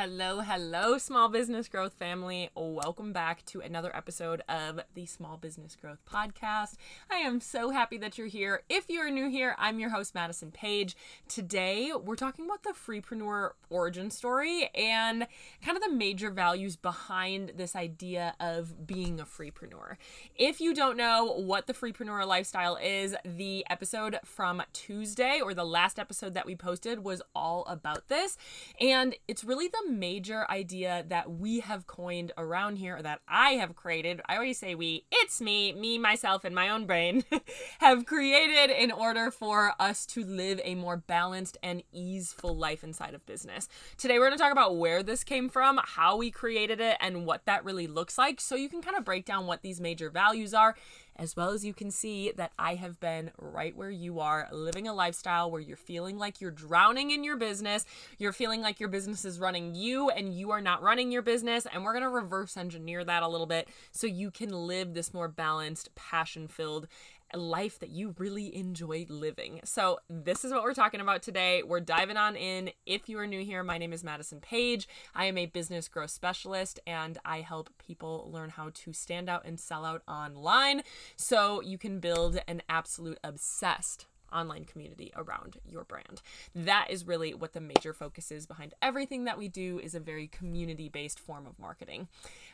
Hello, hello, small business growth family. Welcome back to another episode of the Small Business Growth Podcast. I am so happy that you're here. If you're new here, I'm your host, Madison Page. Today, we're talking about the freepreneur origin story and kind of the major values behind this idea of being a freepreneur. If you don't know what the freepreneur lifestyle is, the episode from Tuesday or the last episode that we posted was all about this. And it's really the major idea that we have coined around here, or that I have created. I always say we, it's me, me, myself, and my own brain have created in order for us to live a more balanced and easeful life inside of business. Today, we're going to talk about where this came from, how we created it, and what that really looks like so you can kind of break down what these major values are as well as you can see that I have been right where you are, living a lifestyle where you're feeling like you're drowning in your business, you're feeling like your business is running you and you are not running your business. And we're to reverse engineer that a little bit so you can live this more balanced, passion filled, life that you really enjoy living. So, this is what we're talking about today. We're diving on in. If you are new here, my name is Madison Page. I am a business growth specialist and I help people learn how to stand out and sell out online so you can build an absolute obsessed online community around your brand. That is really what the major focus is behind everything that we do is a very community based form of marketing.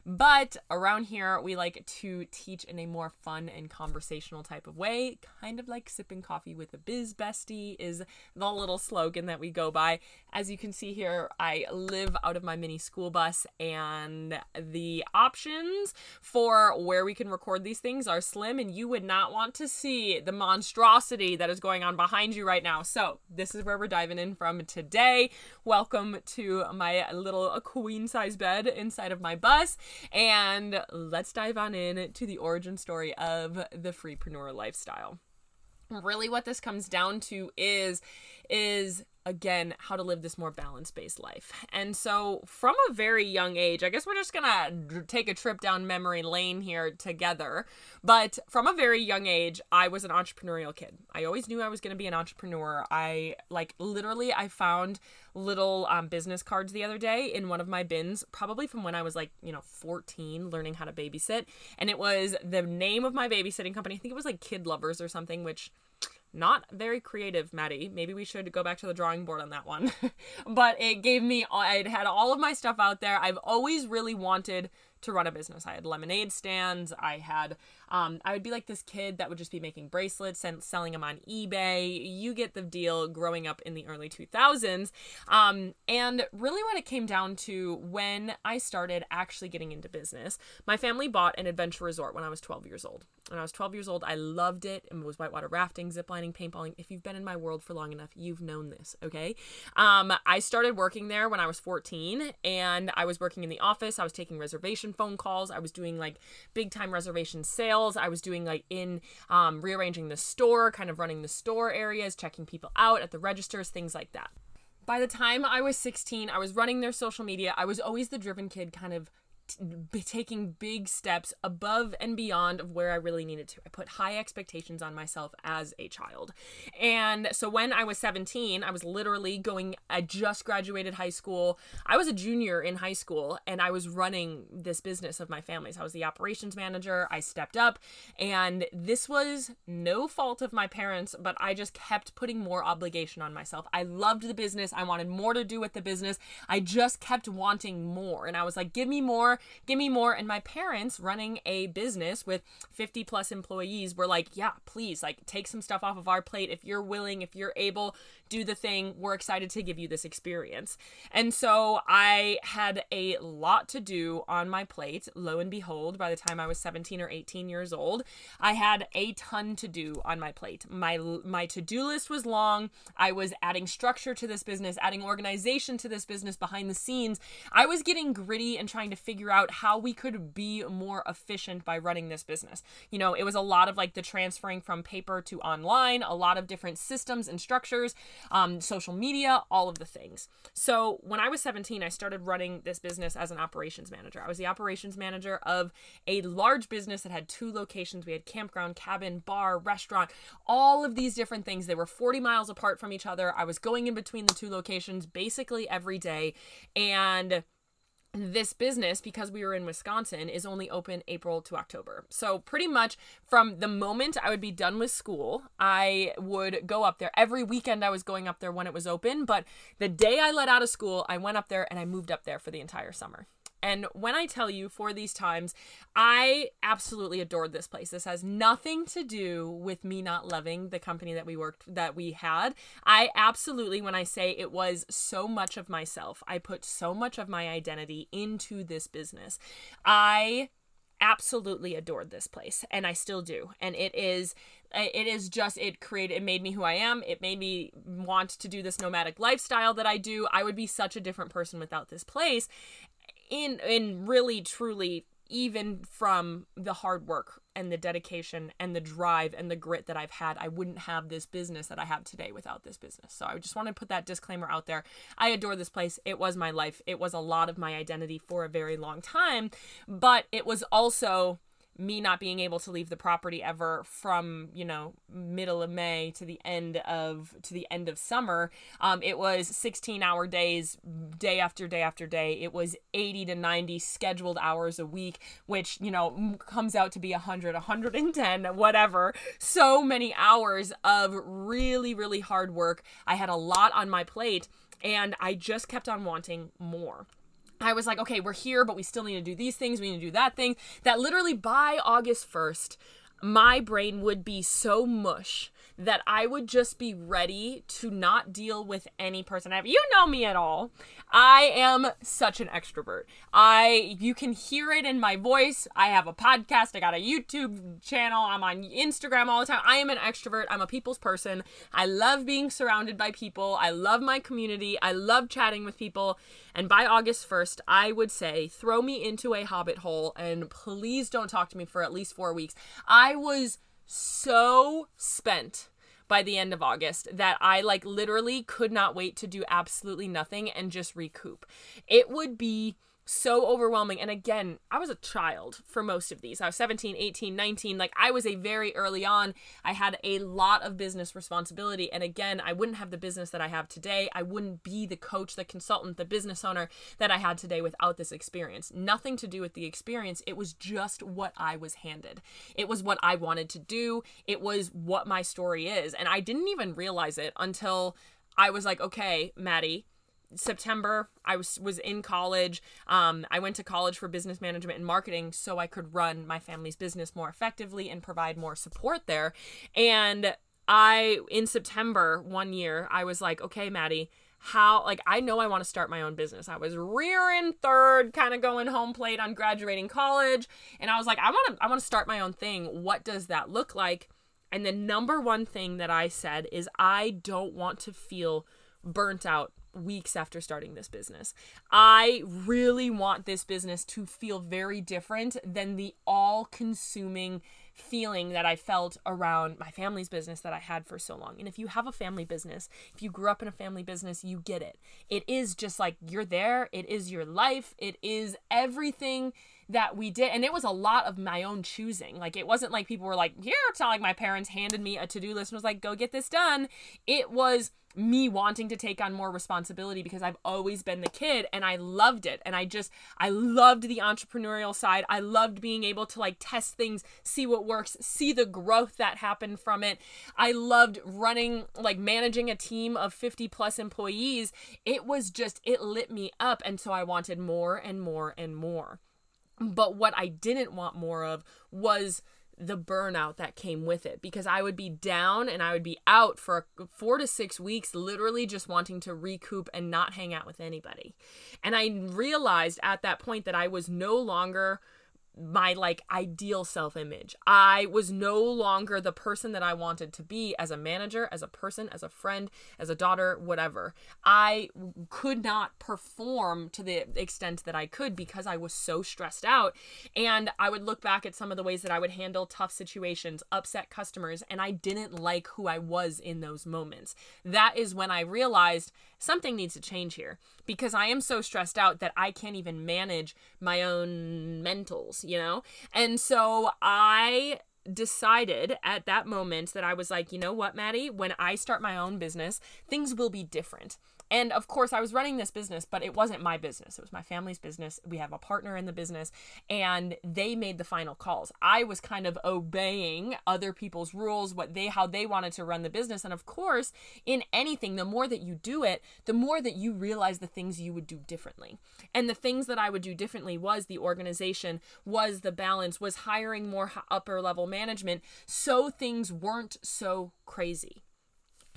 But around here we like to teach in a more fun and conversational type of way, kind of like sipping coffee with a biz bestie is the little slogan that we go by. As you can see here, I live out of my mini school bus and the options for where we can record these things are slim and you would not want to see the monstrosity that is going on behind you right now. So, this is where we're diving in from today. Welcome to my little queen size bed inside of my bus. And let's dive on in to the origin story of the freepreneur lifestyle. Really, what this comes down to is is again how to live this more balance-based life. And so from a very young age, I guess we're just to take a trip down memory lane here together, but from a very young age, I was an entrepreneurial kid. I always knew I was to be an entrepreneur. I like literally I found little um, business cards the other day in one of my bins, probably from when I was like, you know, 14, learning how to babysit. And it was the name of my babysitting company. I think it was like Kid Lovers or something, which not very creative, Maddie. Maybe we should go back to the drawing board on that one. but it gave me, I'd had all of my stuff out there. I've always really wanted to run a business. I had lemonade stands. I had, um, I would be like this kid that would just be making bracelets and selling them on eBay. You get the deal growing up in the early 2000s. Um, and really, what it came down to when I started actually getting into business, my family bought an adventure resort when I was 12 years old. When I was 12 years old, I loved it. It was whitewater rafting, ziplining, paintballing. If you've been in my world for long enough, you've known this, okay? Um, I started working there when I was 14, and I was working in the office. I was taking reservation phone calls. I was doing like big time reservation sales. I was doing like in um, rearranging the store, kind of running the store areas, checking people out at the registers, things like that. By the time I was 16, I was running their social media. I was always the driven kid, kind of t- taking big steps above and beyond of where I really needed to. I put high expectations on myself as a child. And so when I was 17, I was literally going I just graduated high school. I was a junior in high school and I was running this business of my family's. I was the operations manager. I stepped up and this was no fault of my parents, but I just kept putting more obligation on myself. I loved the business. I wanted more to do with the business. I just kept wanting more and I was like, "Give me more give me more. And my parents, running a business with 50 plus employees, were like, yeah, please, like, take some stuff off of our plate. If you're willing, if you're able, do the thing. We're excited to give you this experience. And so I had a lot to do on my plate. Lo and behold, by the time I was 17 or 18 years old, I had a ton to do on my plate. My my to-do list was long. I was adding structure to this business, adding organization to this business behind the scenes. I was getting gritty and trying to figure figure out how we could be more efficient by running this business. You know, it was a lot of like the transferring from paper to online, a lot of different systems and structures, um, social media, all of the things. So when I was 17, I started running this business as an operations manager. I was the operations manager of a large business that had two locations. We had campground, cabin, bar, restaurant, all of these different things. They were 40 miles apart from each other. I was going in between the two locations basically every day. And this business, because we were in Wisconsin, is only open April to October. So, pretty much from the moment I would be done with school, I would go up there. Every weekend, I was going up there when it was open. But the day I let out of school, I went up there and I moved up there for the entire summer. And when I tell you for these times, I absolutely adored this place. This has nothing to do with me not loving the company that we worked that we had. I absolutely when I say it was so much of myself, I put so much of my identity into this business. I absolutely adored this place and I still do. And it is it is just it created it made me who I am. It made me want to do this nomadic lifestyle that I do. I would be such a different person without this place in in really truly even from the hard work and the dedication and the drive and the grit that I've had, I wouldn't have this business that I have today without this business. So I just want to put that disclaimer out there. I adore this place. It was my life. It was a lot of my identity for a very long time, but it was also me not being able to leave the property ever from you know middle of may to the end of to the end of summer. Um, it was 16 hour days day after day after day. It was 80 to 90 scheduled hours a week which you know comes out to be 100 110 whatever. So many hours of really really hard work. I had a lot on my plate and i just kept on wanting more I was like, okay, we're here, but we still need to do these things. We need to do that thing. That literally by August 1st, my brain would be so mush that I would just be ready to not deal with any person. Have, you know me at all. I am such an extrovert. I you can hear it in my voice. I have a podcast, I got a YouTube channel, I'm on Instagram all the time. I am an extrovert. I'm a people's person. I love being surrounded by people. I love my community. I love chatting with people. And by August 1st, I would say throw me into a hobbit hole and please don't talk to me for at least 4 weeks. I was so spent by the end of August that I like literally could not wait to do absolutely nothing and just recoup. It would be so overwhelming. And again, I was a child for most of these. I was 17, 18, 19. Like I was a very early on. I had a lot of business responsibility. And again, I wouldn't have the business that I have today. I wouldn't be the coach, the consultant, the business owner that I had today without this experience. Nothing to do with the experience. It was just what I was handed. It was what I wanted to do. It was what my story is. And I didn't even realize it until I was like, okay, Maddie, September, I was was in college. Um, I went to college for business management and marketing so I could run my family's business more effectively and provide more support there. And I in September one year, I was like, okay, Maddie, how like I know I want to start my own business. I was rearing third, kind of going home plate on graduating college, and I was like, I want to I want to start my own thing. What does that look like? And the number one thing that I said is I don't want to feel burnt out weeks after starting this business. I really want this business to feel very different than the all consuming feeling that I felt around my family's business that I had for so long. And if you have a family business, if you grew up in a family business, you get it. It is just like you're there, it is your life, it is everything that we did and it was a lot of my own choosing like it wasn't like people were like here it's not like my parents handed me a to-do list and was like go get this done it was me wanting to take on more responsibility because I've always been the kid and I loved it. And I just, I loved the entrepreneurial side. I loved being able to like test things, see what works, see the growth that happened from it. I loved running, like managing a team of 50 plus employees. It was just, it lit me up. And so I wanted more and more and more. But what I didn't want more of was the burnout that came with it because I would be down and I would be out for four to six weeks, literally just wanting to recoup and not hang out with anybody. And I realized at that point that I was no longer my like ideal self image. I was no longer the person that I wanted to be as a manager, as a person, as a friend, as a daughter, whatever. I could not perform to the extent that I could because I was so stressed out. And I would look back at some of the ways that I would handle tough situations, upset customers, and I didn't like who I was in those moments. That is when I realized something needs to change here because I am so stressed out that I can't even manage my own mentals, you know? And so I decided at that moment that I was like, you know what, Maddie, when I start my own business, things will be different. And of course, I was running this business, but it wasn't my business. It was my family's business. We have a partner in the business, and they made the final calls. I was kind of obeying other people's rules, what they how they wanted to run the business. And of course, in anything, the more that you do it, the more that you realize the things you would do differently. And the things that I would do differently was the organization, was the balance, was hiring more upper level management, so things weren't so crazy.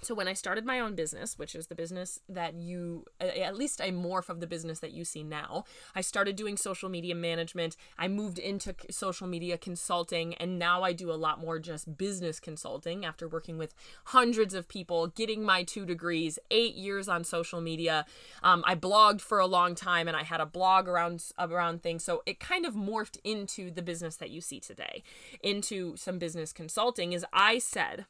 So when I started my own business, which is the business that you at least a morph of the business that you see now, I started doing social media management. I moved into social media consulting and now I do a lot more just business consulting after working with hundreds of people, getting my 2 degrees, 8 years on social media. Um, I blogged for a long time and I had a blog around around things. So it kind of morphed into the business that you see today, into some business consulting is I said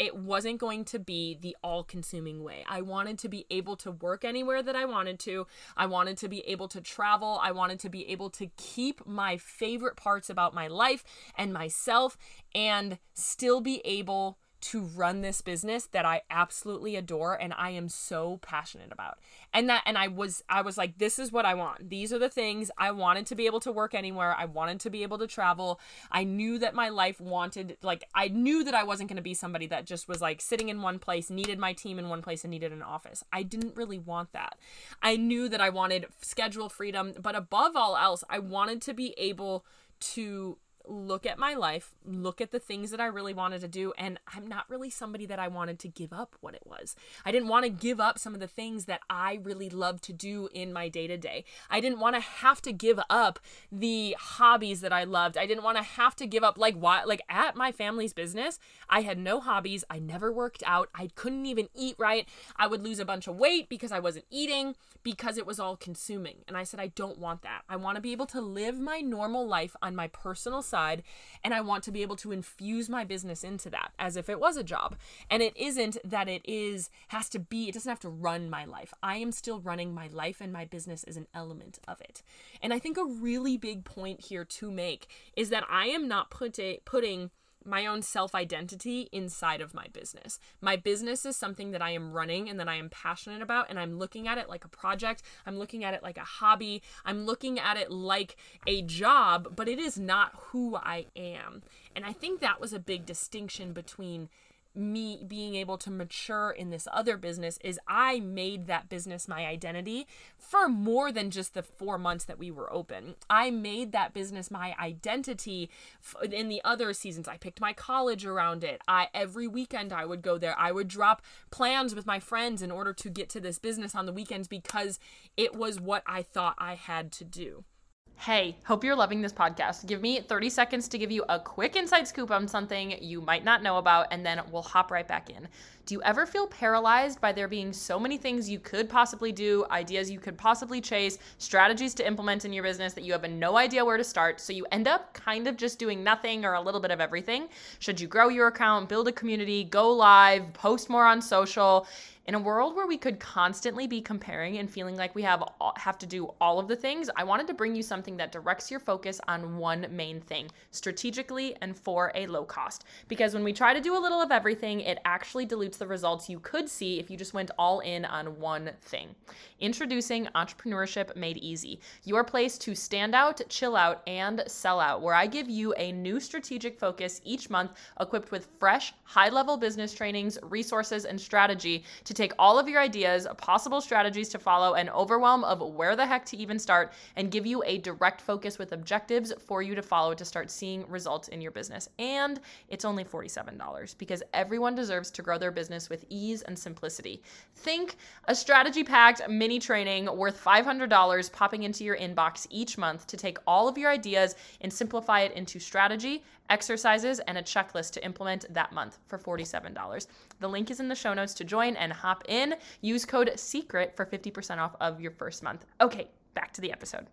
it wasn't going to be the all consuming way. I wanted to be able to work anywhere that I wanted to. I wanted to be able to travel. I wanted to be able to keep my favorite parts about my life and myself and still be able to run this business that I absolutely adore and I am so passionate about. And that and I was I was like this is what I want. These are the things I wanted to be able to work anywhere. I wanted to be able to travel. I knew that my life wanted like I knew that I wasn't going to be somebody that just was like sitting in one place, needed my team in one place and needed an office. I didn't really want that. I knew that I wanted schedule freedom, but above all else, I wanted to be able to look at my life, look at the things that I really wanted to do, and I'm not really somebody that I wanted to give up what it was. I didn't want to give up some of the things that I really love to do in my day to day. I didn't want to have to give up the hobbies that I loved. I didn't want to have to give up like why like at my family's business, I had no hobbies. I never worked out. I couldn't even eat right. I would lose a bunch of weight because I wasn't eating because it was all consuming. And I said I don't want that. I want to be able to live my normal life on my personal side and I want to be able to infuse my business into that as if it was a job. And it isn't that it is has to be it doesn't have to run my life. I am still running my life and my business is an element of it. And I think a really big point here to make is that I am not put a, putting my own self identity inside of my business. My business is something that I am running and that I am passionate about, and I'm looking at it like a project. I'm looking at it like a hobby. I'm looking at it like a job, but it is not who I am. And I think that was a big distinction between me being able to mature in this other business is I made that business my identity for more than just the 4 months that we were open. I made that business my identity in the other seasons. I picked my college around it. I every weekend I would go there. I would drop plans with my friends in order to get to this business on the weekends because it was what I thought I had to do. Hey, hope you're loving this podcast. Give me 30 seconds to give you a quick inside scoop on something you might not know about, and then we'll hop right back in. Do you ever feel paralyzed by there being so many things you could possibly do, ideas you could possibly chase, strategies to implement in your business that you have no idea where to start, so you end up kind of just doing nothing or a little bit of everything? Should you grow your account, build a community, go live, post more on social? In a world where we could constantly be comparing and feeling like we have have to do all of the things, I wanted to bring you something that directs your focus on one main thing, strategically and for a low cost. Because when we try to do a little of everything, it actually dilutes the results you could see if you just went all in on one thing. Introducing Entrepreneurship Made Easy, your place to stand out, chill out, and sell out, where I give you a new strategic focus each month equipped with fresh, high level business trainings, resources, and strategy to take all of your ideas, possible strategies to follow, and overwhelm of where the heck to even start, and give you a direct focus with objectives for you to follow to start seeing results in your business. And it's only $47 because everyone deserves to grow their business with ease and simplicity. Think a strategy packed mini training worth $500 popping into your inbox each month to take all of your ideas and simplify it into strategy, exercises, and a checklist to implement that month for $47. The link is in the show notes to join and hop in. Use code SECRET for 50% off of your first month. Okay, back to the episode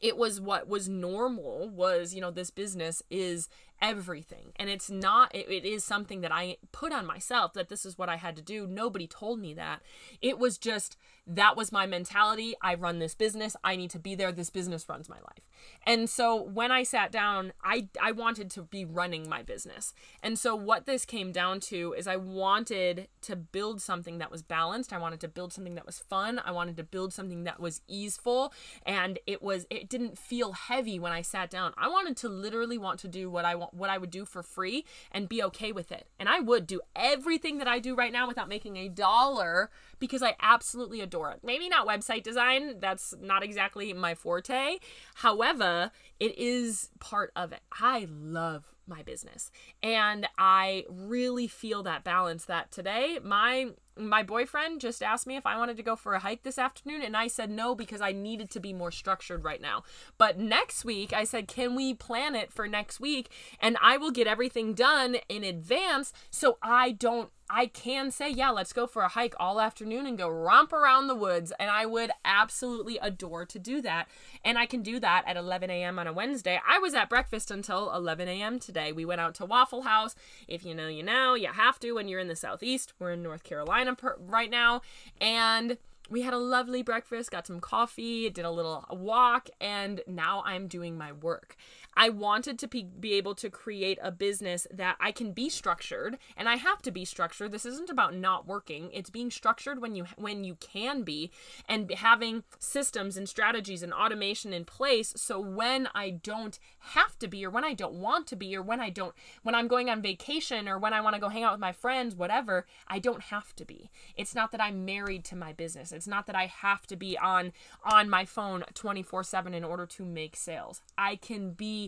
it was what was normal was you know this business is everything. And it's not it, it is something that i put on myself that this is what i had to do. Nobody told me that. It was just that was my mentality. I run this business. I need to be there. This business runs my life. And so when i sat down i i wanted to be running my business. And so what this came down to is i wanted to build something that was balanced. I wanted to build something that was fun. I wanted to build something that was easeful. And it was it didn't feel heavy when i sat down. I wanted to literally want to do what i what I would do for free and be okay with it. And I would do everything that I do right now without making a dollar because I absolutely adore it. Maybe not website design, that's not exactly my forte. However, it is part of it. I love my business. And I really feel that balance that today my my boyfriend just asked me if I wanted to go for a hike this afternoon and I said no because I needed to be more structured right now. But next week I said can we plan it for next week and I will get everything done in advance so I don't I can say, yeah, let's go for a hike all afternoon and go romp around the woods. And I would absolutely adore to do that. And I can do that at 11 a.m. on a Wednesday. I was at breakfast until 11 a.m. today. We went out to Waffle House. If you know, you know, you have to when you're in the Southeast. We're in North Carolina per- right now. And we had a lovely breakfast, got some coffee, did a little walk, and now I'm doing my work. I wanted to be, be able to create a business that I can be structured and I have to be structured. This isn't about not working. It's being structured when you when you can be and having systems and strategies and automation in place so when I don't have to be or when I don't want to be or when I don't when I'm going on vacation or when I want to go hang out with my friends, whatever, I don't have to be. It's not that I'm married to my business. It's not that I have to be on on my phone 24/7 in order to make sales. I can be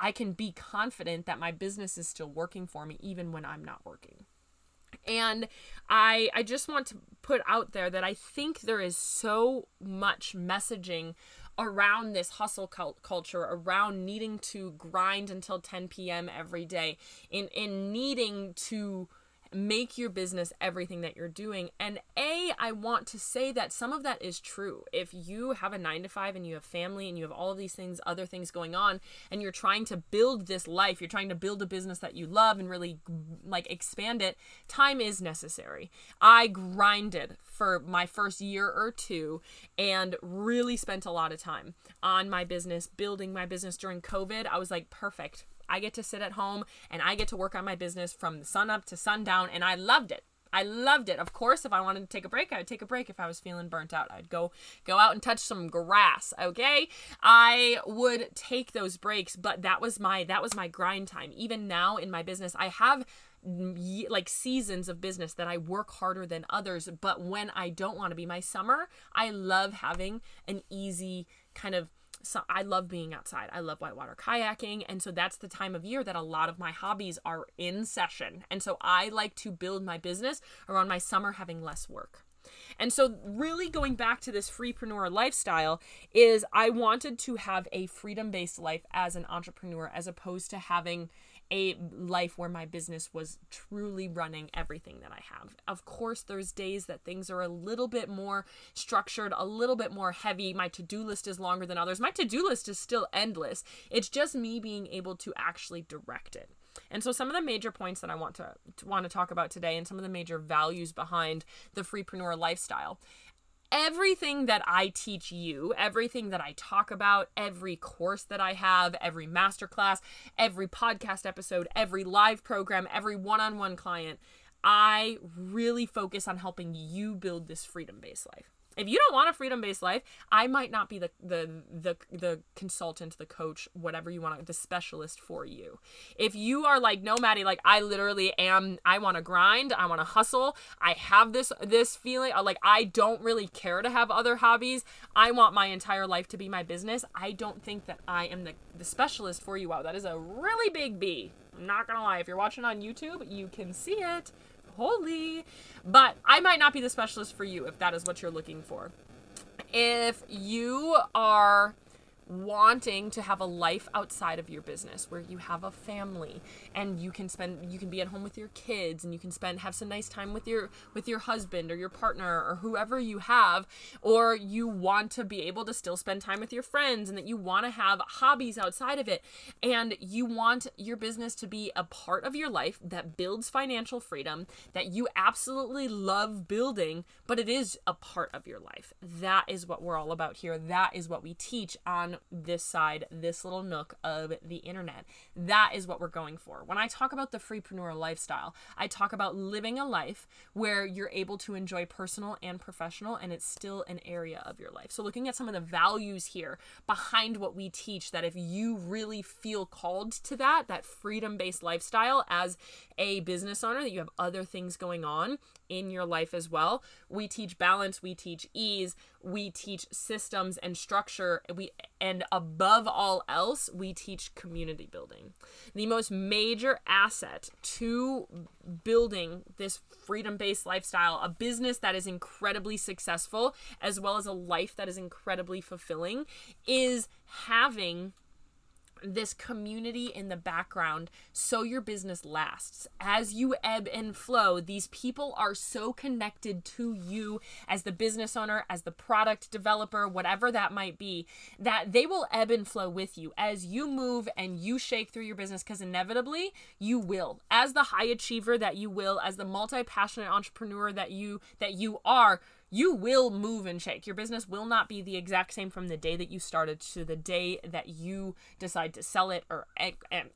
I can be confident that my business is still working for me even when I'm not working. And I I just want to put out there that I think there is so much messaging around this hustle cult- culture around needing to grind until 10 p.m. every day in in needing to make your business everything that you're doing. And A, I want to say that some of that is true. If you have a nine to five and you have family and you have all of these things, other things going on, and you're trying to build this life, you're trying to build a business that you love and really like expand it, time is necessary. I grinded for my first year or two and really spent a lot of time on my business, building my business during COVID. I was like, perfect. I get to sit at home and I get to work on my business from the sun up to sundown, and I loved it. I loved it. Of course, if I wanted to take a break, I would take a break. If I was feeling burnt out, I'd go go out and touch some grass, okay? I would take those breaks, but that was my that was my grind time. Even now in my business, I have like seasons of business that I work harder than others, but when I don't want to be my summer, I love having an easy kind of so I love being outside. I love whitewater kayaking. And so that's the time of year that a lot of my hobbies are in session. And so I like to build my business around my summer having less work. And so, really going back to this freepreneur lifestyle, is I wanted to have a freedom based life as an entrepreneur as opposed to having a life where my business was truly running everything that I have. Of course, there's days that things are a little bit more structured, a little bit more heavy. My to do list is longer than others. My to do list is still endless. It's just me being able to actually direct it. And so some of the major points that I want to, to want to talk about today and some of the major values behind the freepreneur lifestyle everything that I teach you, everything that I talk about, every course that I have, every masterclass, every podcast episode, every live program, every one on one client, I really focus on helping you build this freedom based life. If you don't want a freedom-based life, I might not be the the the the consultant, the coach, whatever you want, the specialist for you. If you are like, no, Maddie, like I literally am. I want to grind. I want to hustle. I have this this feeling uh, like I don't really care to have other hobbies. I want my entire life to be my business. I don't think that I am the the specialist for you. Wow, that is a really big B. I'm not gonna lie. If you're watching on YouTube, you can see it holy. But I might not be the specialist for you if that is what you're looking for. If you are wanting to have a life outside of your business where you have a family and you can spend you can be at home with your kids and you can spend have some nice time with your with your husband or your partner or whoever you have or you want to be able to still spend time with your friends and that you want to have hobbies outside of it. And you want your business to be a part of your life that builds financial freedom that you absolutely love building but it is a part of your life. That is what we're all about here. That is what we teach on this side, this little nook of the internet. That is what we're going for. When I talk about the freepreneur lifestyle, I talk about living a life where you're able to enjoy personal and professional, and it's still an area of your life. So, looking at some of the values here behind what we teach, that if you really feel called to that, that freedom based lifestyle as a business owner, that you have other things going on in your life as well, we teach balance, we teach ease, we teach systems and structure we and above all else we teach community building. The most major asset to building this freedom-based lifestyle a business that is incredibly successful as well as a life that is incredibly fulfilling is having this community in the background so your business lasts. As you ebb and flow, these people are so connected to you as the business owner, as the product developer, whatever that might be, that they will ebb and flow with you as you move and you shake through your business because inevitably you will. As the high achiever that you will, as the multi-passionate entrepreneur that you that you are, you will move and shake. Your business will not be the exact same from the day that you started to the day that you decide to sell it or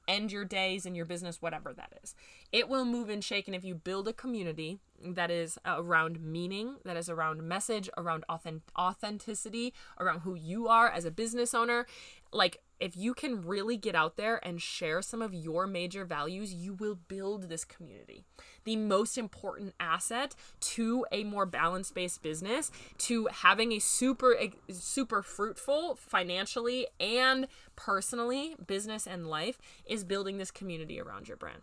end your days in your business, whatever that is. It will move and shake. And if you build a community that is uh, around meaning, that is around message, around authentic- authenticity, around who you are as a business owner, like if you can really get out there and share some of your major values, you will build this community the most important asset to a more balance based business, to having a super, eh, super fruitful financially and personally business and life is building this community around your brand.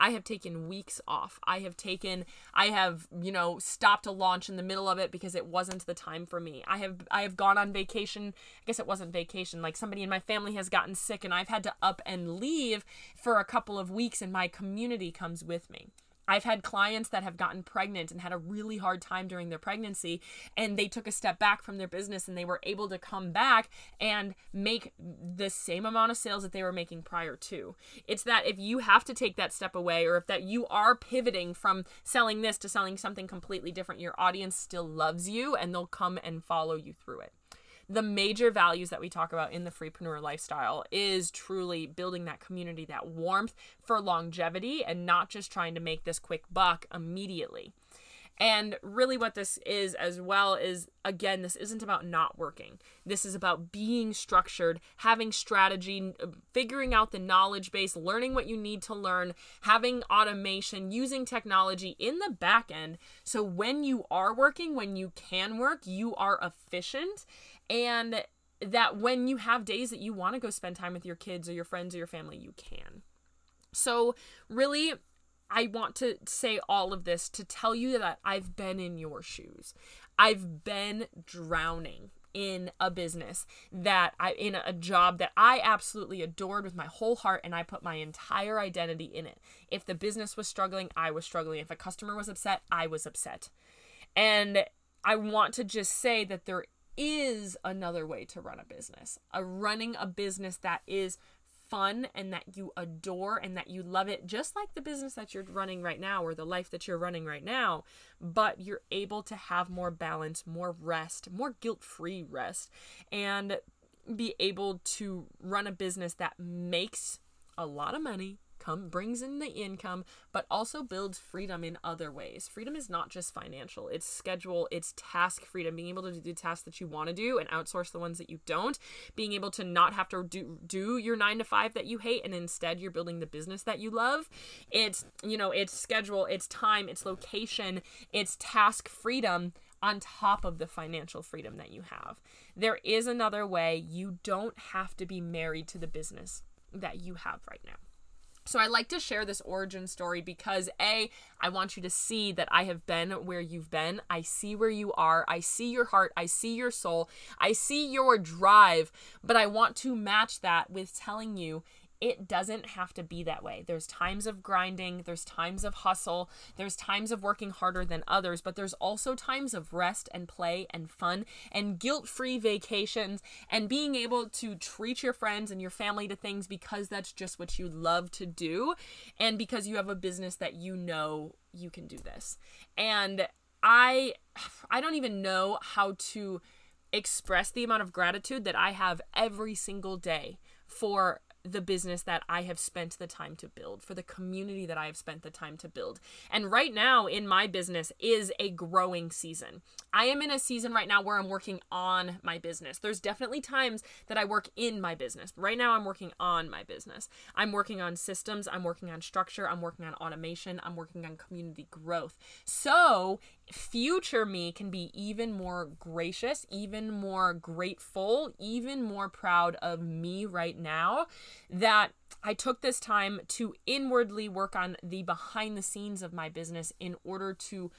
I have taken weeks off. I have taken I have, you know, stopped a launch in the middle of it because it wasn't the time for me. I have I have gone on vacation. I guess it wasn't vacation. Like somebody in my family has gotten sick and I've had to up and leave for a couple of weeks and my community comes with me. I've had clients that have gotten pregnant and had a really hard time during their pregnancy, and they took a step back from their business and they were able to come back and make the same amount of sales that they were making prior to. It's that if you have to take that step away, or if that you are pivoting from selling this to selling something completely different, your audience still loves you and they'll come and follow you through it the major values that we talk about in the freepreneur lifestyle is truly building that community, that warmth for longevity, and not just trying to make this quick buck immediately. And really, what this is as well is again, this isn't about not working. This is about being structured, having strategy, uh, figuring out the knowledge base, learning what you need to learn, having automation, using technology in the back end. So when you are working, when you can work, you are efficient and that when you have days that you want to go spend time with your kids or your friends or your family, you can. So, really, I want to say all of this to tell you that I've been in your shoes. I've been drowning in a business that I in a job that I absolutely adored with my whole heart and I put my entire identity in it. If the business was struggling, I was struggling. If a customer was upset, I was upset. And I want to just say that there is another way to run a business. A running a business that is fun and that you adore and that you love it just like the business that you're running right now or the life that you're running right now, but you're able to have more balance, more rest, more guilt-free rest and be able to run a business that makes a lot of money come brings in the income, but also builds freedom in other ways. Freedom is not just financial. It's schedule, it's task freedom, being able to do the tasks that you want to do and outsource the ones that you don't, being able to not have to do do your 9 to 5 that you hate and instead you're building the business that you love. It's, you know, it's schedule, it's time, it's location, it's task freedom on top of the financial freedom that you have. There is another way. You don't have to be married to the business that you have right now. So I like to share this origin story because A, I want you to see that I have been where you've been. I see where you are. I see your heart. I see your soul. I see your drive. But I want to match that with telling you it doesn't have to be that way. There's times of grinding, there's times of hustle, there's times of working harder than others, but there's also times of rest and play and fun and guilt free vacations and being able to treat your friends and your family to things because that's just what you love to do and because you have a business that you know you can do this. And I I don't even know how to express the amount of gratitude that I have every single day for the business that I have spent the time to build, for the community that I have spent the time to build. And right now in my business is a growing season. I am in a season right now where I'm working on my business. There's definitely times that I work in my business. Right now I'm working on my business. I'm working on systems, I'm working on structure, I'm working on automation, I'm working on community growth. So, future me can be even more gracious, even more grateful, even more proud of me right now that I took this time to inwardly work on the behind the scenes of my business in order to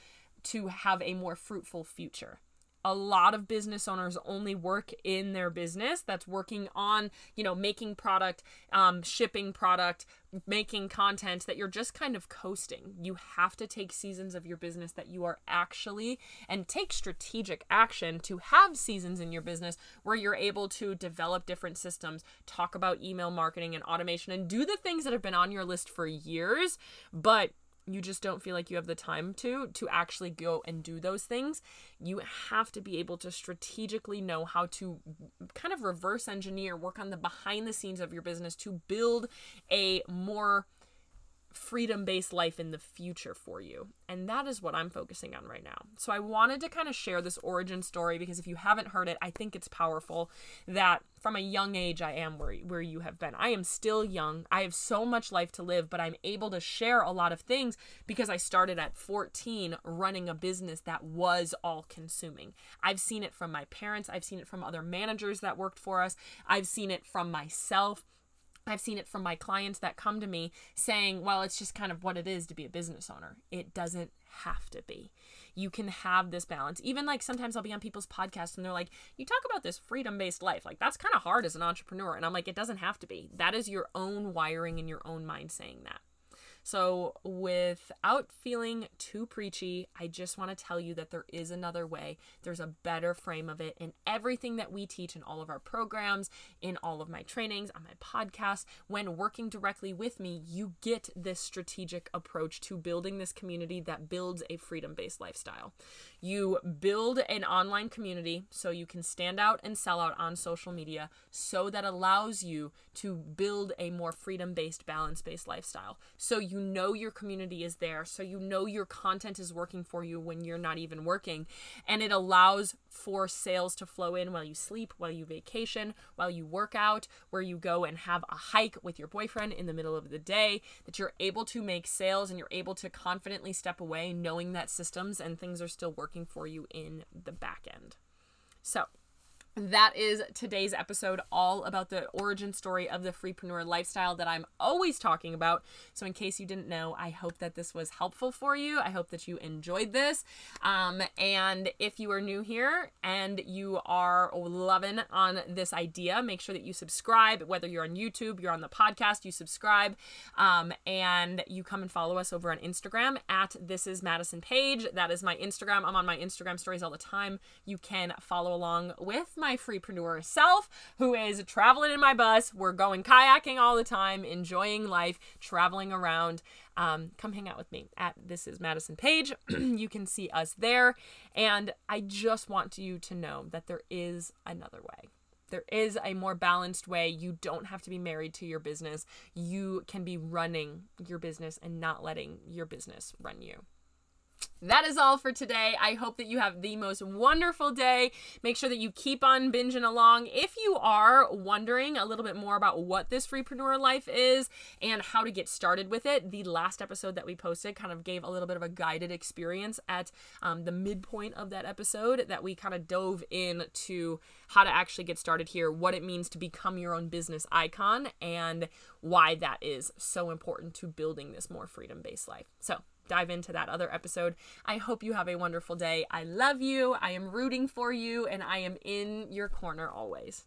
to have a more fruitful future a lot of business owners only work in their business that's working on you know making product um, shipping product making content that you're just kind of coasting. You have to take seasons of your business that you are actually and take strategic action to have seasons in your business where you're able to develop different systems talk about email marketing and automation and do the things that have been on your list for years but you just don't feel like you have the time to to actually go and do those things. You have to be able to strategically know how to kind of reverse engineer work on the behind the scenes of your business to build a more freedom based life in the future for you. And that is what I'm focusing on right now. So I wanted to kind of share this origin story because if you haven't heard it, I think it's powerful that from a young age I am where where you have been. I am still young. I have so much life to live, but I'm able to share a lot of things because I started at 14 running a business that was all consuming. I've seen it from my parents, I've seen it from other managers that worked for us. I've seen it from myself I've seen it from my clients that come to me saying, well, it's just kind of what it is to be a business owner. It doesn't have to be. You can have this balance. Even like sometimes I'll be on people's podcasts and they're like, you talk about this freedom based life. Like, that's kind of hard as an entrepreneur. And I'm like, it doesn't have to be. That is your own wiring in your own mind saying that. So, without feeling too preachy, I just want to tell you that there is another way. There's a better frame of it in everything that we teach in all of our programs, in all of my trainings, on my podcast. When working directly with me, you get this strategic approach to building this community that builds a freedom based lifestyle. You build an online community so you can stand out and sell out on social media so that allows you to build a more freedom based, balance based lifestyle. So you know your community is there, so you know your content is working for you when you're not even working. And it allows for sales to flow in while you sleep, while you vacation, while you work out, where you go and have a hike with your boyfriend in the middle of the day, that you're able to make sales and you're able to confidently step away knowing that systems and things are still working working for you in the back end. So, that is today's episode all about the origin story of the freepreneur lifestyle that I'm always talking about. So, in case you didn't know, I hope that this was helpful for you. I hope that you enjoyed this. Um, and if you are new here and you are loving on this idea, make sure that you subscribe. Whether you're on YouTube, you're on the podcast, you subscribe, um, and you come and follow us over on Instagram at This Is Madison Page. That is my Instagram. I'm on my Instagram stories all the time. You can follow along with my freepreneur self who is traveling in my bus. We're going kayaking all the time, enjoying life, traveling around. Um, come hang out with me at This Is Madison Page. you can see us there. And I just want you to know that there is another way. There is a more balanced way. You don't have to be married to your business. You can be running your business and not letting your business run you. That is all for today. I hope that you have the most wonderful day. Make sure that you keep on binging along. If you are wondering a little bit more about what this freepreneur life is and how to get started with it, the last episode that we posted kind of gave a little bit of a guided experience at um, the midpoint of that episode that we kind of dove into how to actually get started here, what it means to become your own business icon, and why that is so important to building this more freedom based life. So, dive into that other episode. I hope you have a wonderful day. I love you. I am rooting for you, and I am in your corner always.